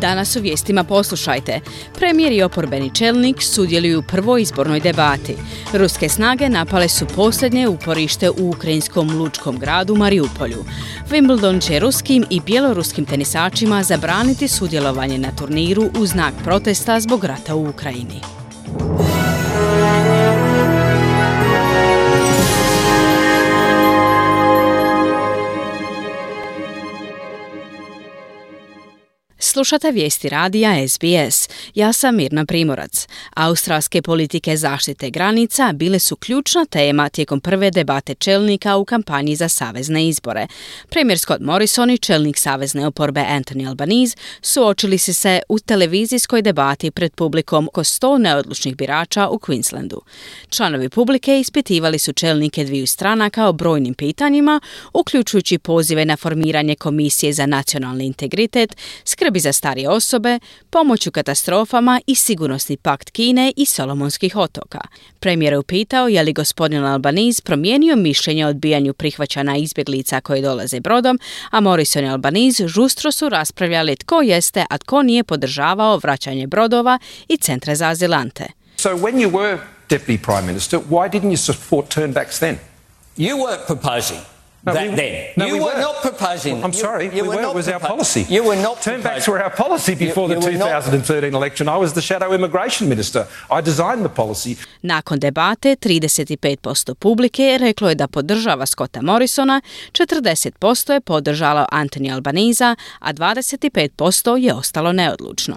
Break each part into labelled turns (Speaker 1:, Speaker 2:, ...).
Speaker 1: Danas u vijestima poslušajte. Premijer i oporbeni čelnik sudjeluju u prvoj izbornoj debati. Ruske snage napale su posljednje uporište u ukrajinskom lučkom gradu Mariupolju. Wimbledon će ruskim i bjeloruskim tenisačima zabraniti sudjelovanje na turniru u znak protesta zbog rata u Ukrajini. Slušate vijesti radija SBS. Ja sam Mirna Primorac. Australske politike zaštite granica bile su ključna tema tijekom prve debate čelnika u kampanji za savezne izbore. Premijer Scott Morrison i čelnik savezne oporbe Anthony Albanese suočili se se u televizijskoj debati pred publikom oko sto neodlučnih birača u Queenslandu. Članovi publike ispitivali su čelnike dviju stranaka o brojnim pitanjima, uključujući pozive na formiranje Komisije za nacionalni integritet, skrbi za starije osobe, pomoć u katastrofama i sigurnosni pakt Kine i Solomonskih otoka. Premijer je upitao je li gospodin Albaniz promijenio mišljenje o odbijanju prihvaćana izbjeglica koji dolaze brodom, a Morrison i Albaniz žustro su raspravljali tko jeste, a tko nije podržavao vraćanje brodova i centre za azilante.
Speaker 2: So when you were Deputy Prime Minister, why didn't you support turnbacks then?
Speaker 3: You weren't proposing
Speaker 2: No,
Speaker 3: that
Speaker 2: we-
Speaker 3: then.
Speaker 2: no,
Speaker 3: you
Speaker 2: we
Speaker 3: were
Speaker 2: weren't.
Speaker 3: not proposing.
Speaker 2: I'm
Speaker 3: you-
Speaker 2: sorry,
Speaker 3: you
Speaker 2: we
Speaker 3: were
Speaker 2: were.
Speaker 3: not
Speaker 2: It was our policy.
Speaker 3: You were not
Speaker 2: Turnbacks
Speaker 3: proposing.
Speaker 2: were our policy before
Speaker 3: You-
Speaker 2: the
Speaker 3: you were not-
Speaker 2: 2013 election. I was the shadow immigration minister. I designed the policy.
Speaker 1: Nakon debate 35% publike reklo je da podržava Scotta Morrisona, 40% je podržalo Anthony Albaniza, a 25% je ostalo neodlučno.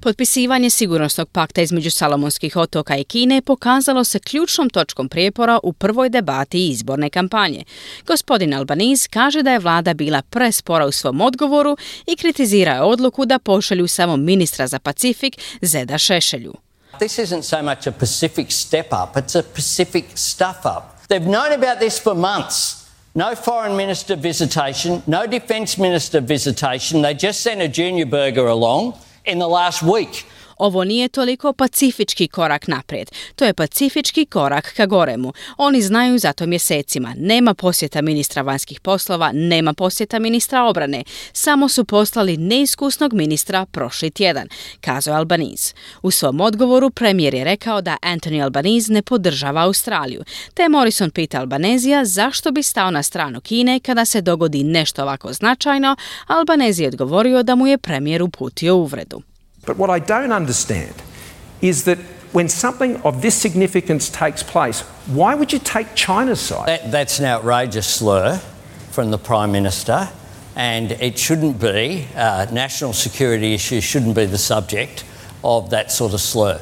Speaker 1: Potpisivanje sigurnosnog pakta između Salomonskih otoka i Kine pokazalo se ključnom točkom prijepora u prvoj debati izborne kampanje. Gospodin Albaniz kaže da je vlada bila prespora u svom odgovoru i kritizira odluku da pošalju samo ministra za Pacifik Zeda Šešelju.
Speaker 3: This isn't so much a Pacific step up, it's a Pacific stuff up. They've known about this for months. No foreign minister visitation, no defence minister visitation. They just sent a junior burger along in the last week.
Speaker 1: Ovo nije toliko pacifički korak naprijed, to je pacifički korak ka goremu. Oni znaju za to mjesecima. Nema posjeta ministra vanjskih poslova, nema posjeta ministra obrane. Samo su poslali neiskusnog ministra prošli tjedan, kazao Albaniz. U svom odgovoru premijer je rekao da Anthony Albaniz ne podržava Australiju, te Morrison pita Albanezija zašto bi stao na stranu Kine kada se dogodi nešto ovako značajno, Albanezi je odgovorio da mu je premijer uputio uvredu.
Speaker 2: But what I don't understand is that when something of this significance takes place, why would you take China's side?
Speaker 3: That, that's an outrageous slur from the Prime Minister, and it shouldn't be, uh, national security issues shouldn't be the subject of that sort of slur.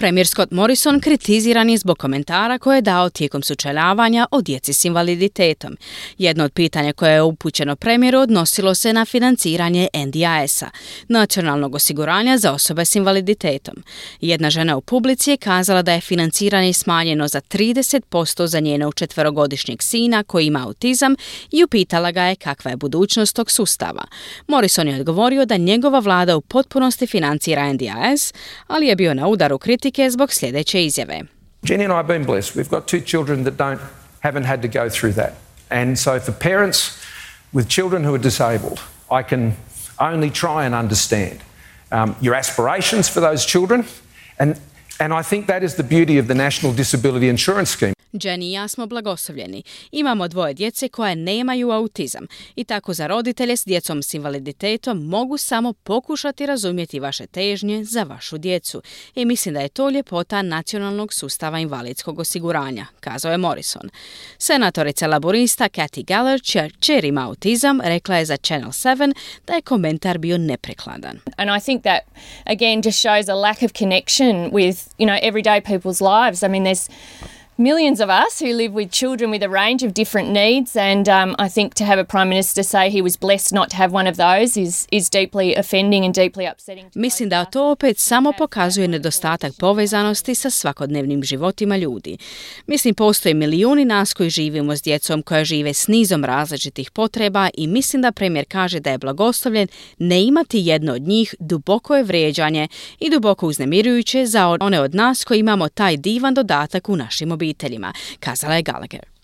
Speaker 1: Premijer Scott Morrison kritiziran je zbog komentara koje je dao tijekom sučeljavanja o djeci s invaliditetom. Jedno od pitanja koje je upućeno premijeru odnosilo se na financiranje NDIS-a, nacionalnog osiguranja za osobe s invaliditetom. Jedna žena u publici je kazala da je financiranje smanjeno za 30% za njenog četverogodišnjeg sina koji ima autizam i upitala ga je kakva je budućnost tog sustava. Morrison je odgovorio da njegova vlada u potpunosti financira NDIS, ali je bio na udaru kritike zbog sljedeće izjave.
Speaker 2: Jenny and I have been blessed. We've got two children that don't haven't had to go through that. And so for parents with children who are disabled, I can only try and understand um, your aspirations for those children. And, and I think that is the beauty of the National Disability Insurance Scheme.
Speaker 1: Jenny i ja smo blagoslovljeni. Imamo dvoje djece koje nemaju autizam i tako za roditelje s djecom s invaliditetom mogu samo pokušati razumjeti vaše težnje za vašu djecu. I mislim da je to ljepota nacionalnog sustava invalidskog osiguranja, kazao je Morrison. Senatorica laborista Kathy Galler, čer ima autizam, rekla je za Channel 7 da je komentar bio neprekladan.
Speaker 4: And I think that again just shows a lack of connection with, you know, everyday people's lives. I mean, there's millions of us who live with children with a range of different needs, and um, I think to have a prime minister say he was blessed not to have one of those is is deeply offending and deeply upsetting.
Speaker 1: Mislim da to opet samo pokazuje nedostatak povezanosti sa svakodnevnim životima ljudi. Mislim postoje milijuni nas koji živimo s djecom koja žive s nizom različitih potreba i mislim da premijer kaže da je blagoslovljen ne imati jedno od njih duboko je vrijeđanje i duboko uznemirujuće za one od nas koji imamo taj divan dodatak u našim obiteljima, kazala je Gallagher.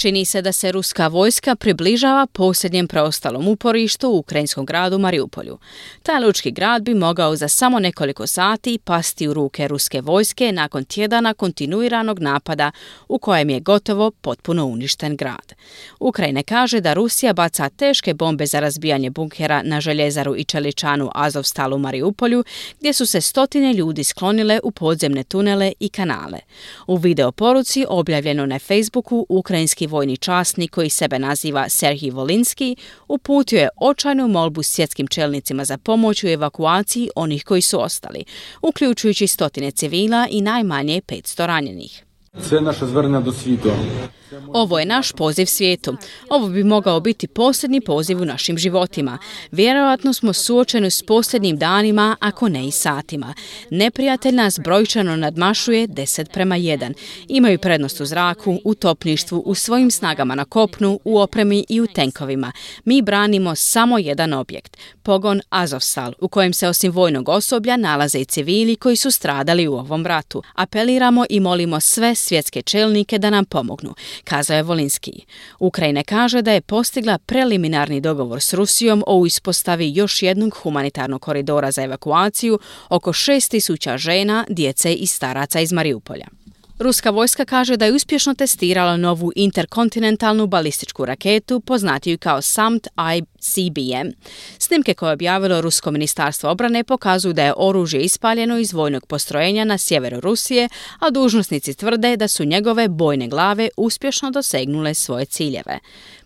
Speaker 1: Čini se da se ruska vojska približava posljednjem preostalom uporištu u ukrajinskom gradu Mariupolju. Taj lučki grad bi mogao za samo nekoliko sati pasti u ruke ruske vojske nakon tjedana kontinuiranog napada u kojem je gotovo potpuno uništen grad. Ukrajina kaže da Rusija baca teške bombe za razbijanje bunkera na željezaru i čeličanu Azovstal u Mariupolju, gdje su se stotine ljudi sklonile u podzemne tunele i kanale. U video poruci objavljeno na Facebooku ukrajinski vojni časnik koji sebe naziva Serhij Volinski uputio je očajnu molbu svjetskim čelnicima za pomoć u evakuaciji onih koji su ostali, uključujući stotine civila i najmanje 500 ranjenih.
Speaker 5: Sve naše zvrna do svijetu.
Speaker 1: Ovo je naš poziv svijetu. Ovo bi mogao biti posljednji poziv u našim životima. Vjerojatno smo suočeni s posljednjim danima, ako ne i satima. Neprijatelj nas brojčano nadmašuje 10 prema 1. Imaju prednost u zraku, u topništvu, u svojim snagama na kopnu, u opremi i u tenkovima. Mi branimo samo jedan objekt, pogon Azovstal, u kojem se osim vojnog osoblja nalaze i civili koji su stradali u ovom ratu. Apeliramo i molimo sve svjetske čelnike da nam pomognu kazao je Volinski. Ukrajina kaže da je postigla preliminarni dogovor s Rusijom o ispostavi još jednog humanitarnog koridora za evakuaciju oko 6000 žena, djece i staraca iz Mariupolja. Ruska vojska kaže da je uspješno testirala novu interkontinentalnu balističku raketu poznatiju kao SAMT ICBM. Snimke koje je objavilo Rusko ministarstvo obrane pokazuju da je oružje ispaljeno iz vojnog postrojenja na sjeveru Rusije, a dužnosnici tvrde da su njegove bojne glave uspješno dosegnule svoje ciljeve.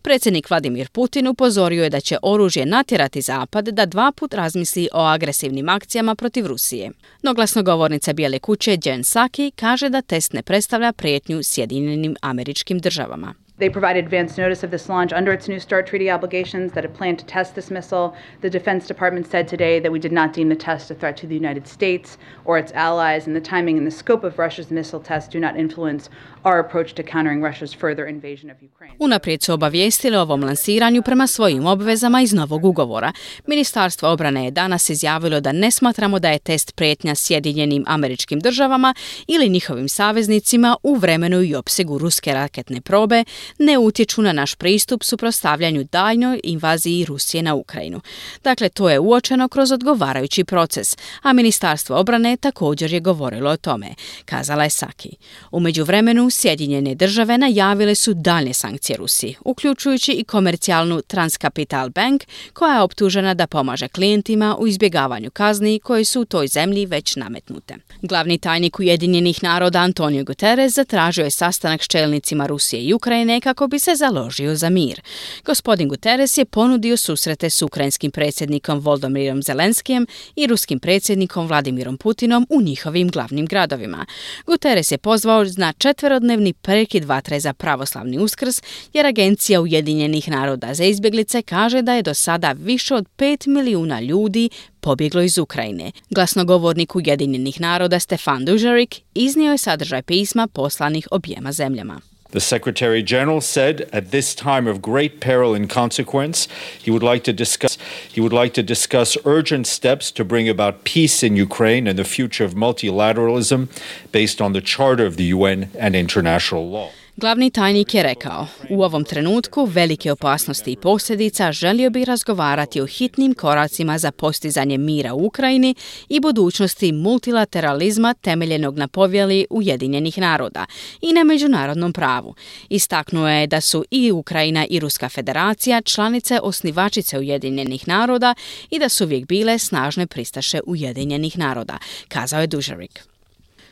Speaker 1: Predsjednik Vladimir Putin upozorio je da će oružje natjerati Zapad da dva put razmisli o agresivnim akcijama protiv Rusije. No glasnogovornica Bijele kuće Jen Saki kaže da test ne predstavlja prijetnju Sjedinjenim američkim državama.
Speaker 6: They provided advance notice of this launch under its New START treaty obligations that it planned to test this missile. The Defense Department said today that we did not deem the test a threat to the United States or its allies, and the timing and the scope of Russia's missile test do not influence our approach to countering Russia's further invasion of Ukraine.
Speaker 1: Unaprijed su obavijestili o ovom lansiranju prema svojim obvezama iz novog ugovora. Ministarstvo obrane je danas izjavilo da ne smatramo da je test prijetnja Sjedinjenim američkim državama ili njihovim saveznicima u vremenu i opsegu ruske raketne probe, ne utječu na naš pristup suprotstavljanju daljnjoj invaziji Rusije na Ukrajinu. Dakle, to je uočeno kroz odgovarajući proces, a Ministarstvo obrane također je govorilo o tome, kazala je Saki. U međuvremenu Sjedinjene države najavile su dalje sankcije Rusiji, uključujući i komercijalnu Transcapital Bank, koja je optužena da pomaže klijentima u izbjegavanju kazni koje su u toj zemlji već nametnute. Glavni tajnik Ujedinjenih naroda Antonio Guterres zatražio je sastanak s čelnicima Rusije i Ukrajine kako bi se založio za mir. Gospodin Guterres je ponudio susrete s ukrajinskim predsjednikom Voldomirom Zelenskijem i ruskim predsjednikom Vladimirom Putinom u njihovim glavnim gradovima. Guterres je pozvao na četverodnevni prekid vatre za pravoslavni uskrs, jer Agencija Ujedinjenih naroda za izbjeglice kaže da je do sada više od 5 milijuna ljudi pobjeglo iz Ukrajine. Glasnogovornik Ujedinjenih naroda Stefan Dužarik iznio je sadržaj pisma poslanih objema zemljama.
Speaker 7: The Secretary General said at this time of great peril and consequence, he would like to discuss he would like to discuss urgent steps to bring about peace in Ukraine and the future of multilateralism based on the Charter of the UN and international law.
Speaker 1: Glavni tajnik je rekao, u ovom trenutku velike opasnosti i posljedica želio bi razgovarati o hitnim koracima za postizanje mira u Ukrajini i budućnosti multilateralizma temeljenog na povjeli Ujedinjenih naroda i na međunarodnom pravu. Istaknuo je da su i Ukrajina i Ruska federacija članice osnivačice Ujedinjenih naroda i da su uvijek bile snažne pristaše Ujedinjenih naroda, kazao je Dužarik.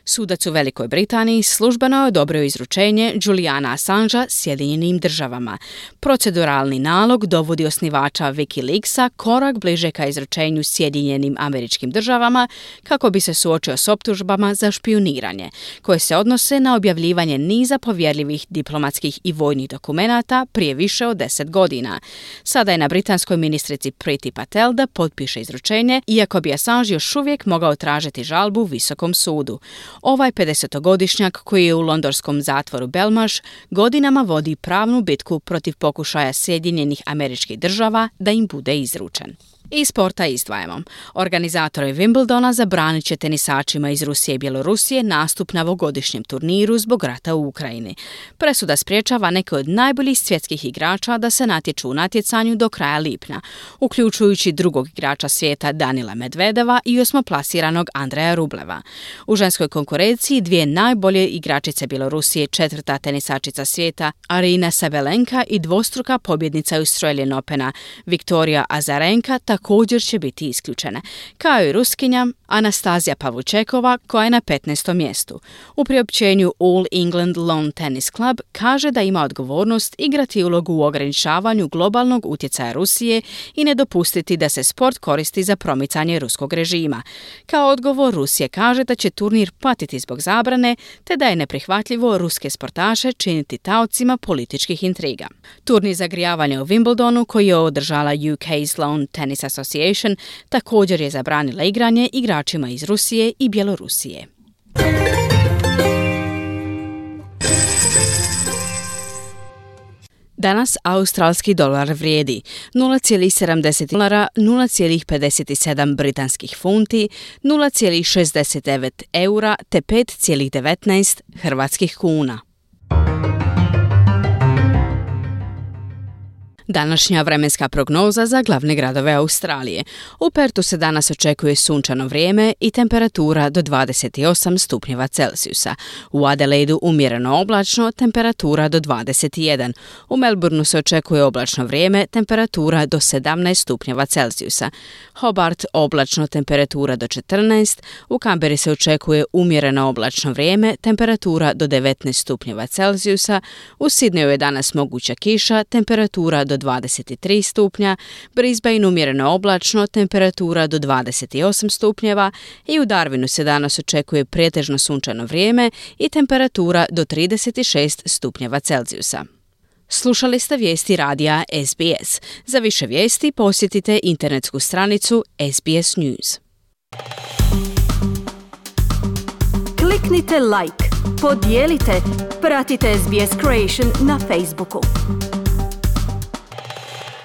Speaker 1: Sudac u Velikoj Britaniji službeno je odobrio izručenje Juliana Assangea Sjedinjenim državama. Proceduralni nalog dovodi osnivača Wikileaksa korak bliže ka izručenju Sjedinjenim američkim državama kako bi se suočio s optužbama za špioniranje, koje se odnose na objavljivanje niza povjerljivih diplomatskih i vojnih dokumenata prije više od deset godina. Sada je na britanskoj ministrici Priti Patel da potpiše izručenje, iako bi Assange još uvijek mogao tražiti žalbu Visokom sudu. Ovaj 50-godišnjak koji je u londonskom zatvoru Belmaš godinama vodi pravnu bitku protiv pokušaja Sjedinjenih američkih država da im bude izručen. I sporta izdvajamo. Organizatori Wimbledona zabranit će tenisačima iz Rusije i Bjelorusije nastup na ovogodišnjem turniru zbog rata u Ukrajini. Presuda spriječava neke od najboljih svjetskih igrača da se natječu u natjecanju do kraja lipnja, uključujući drugog igrača svijeta Danila Medvedeva i osmoplasiranog Andreja Rubleva. U ženskoj konkurenciji dvije najbolje igračice Bjelorusije, četvrta tenisačica svijeta Arina Sabelenka i dvostruka pobjednica Australian Opena Viktorija Azarenka također će biti isključene, kao i Ruskinja Anastazija Pavlučekova koja je na 15. mjestu. U priopćenju All England Lawn Tennis Club kaže da ima odgovornost igrati ulogu u ograničavanju globalnog utjecaja Rusije i ne dopustiti da se sport koristi za promicanje ruskog režima. Kao odgovor Rusije kaže da će turnir patiti zbog zabrane te da je neprihvatljivo ruske sportaše činiti taocima političkih intriga. Turnir zagrijavanja u Wimbledonu koji je održala UK's Lawn Tennis Association također je zabranila igranje igračima iz Rusije i Bjelorusije. Danas australski dolar vrijedi 0,70 dolara, 0,57 britanskih funti, 0,69 eura te 5,19 hrvatskih kuna. Današnja vremenska prognoza za glavne gradove Australije. U Pertu se danas očekuje sunčano vrijeme i temperatura do 28 stupnjeva Celsijusa. U Adelaidu umjereno oblačno, temperatura do 21. U Melbourneu se očekuje oblačno vrijeme, temperatura do 17 stupnjeva Celsijusa. Hobart oblačno, temperatura do 14. U Kamberi se očekuje umjereno oblačno vrijeme, temperatura do 19 stupnjeva Celsijusa. U Sidneju je danas moguća kiša, temperatura do 23 stupnja, Brisbane umjereno oblačno, temperatura do 28 stupnjeva i u Darwinu se danas očekuje pretežno sunčano vrijeme i temperatura do 36 stupnjeva Celzijusa. Slušali ste vijesti radija SBS. Za više vijesti posjetite internetsku stranicu SBS News.
Speaker 8: Kliknite like, podijelite, pratite SBS Creation na Facebooku.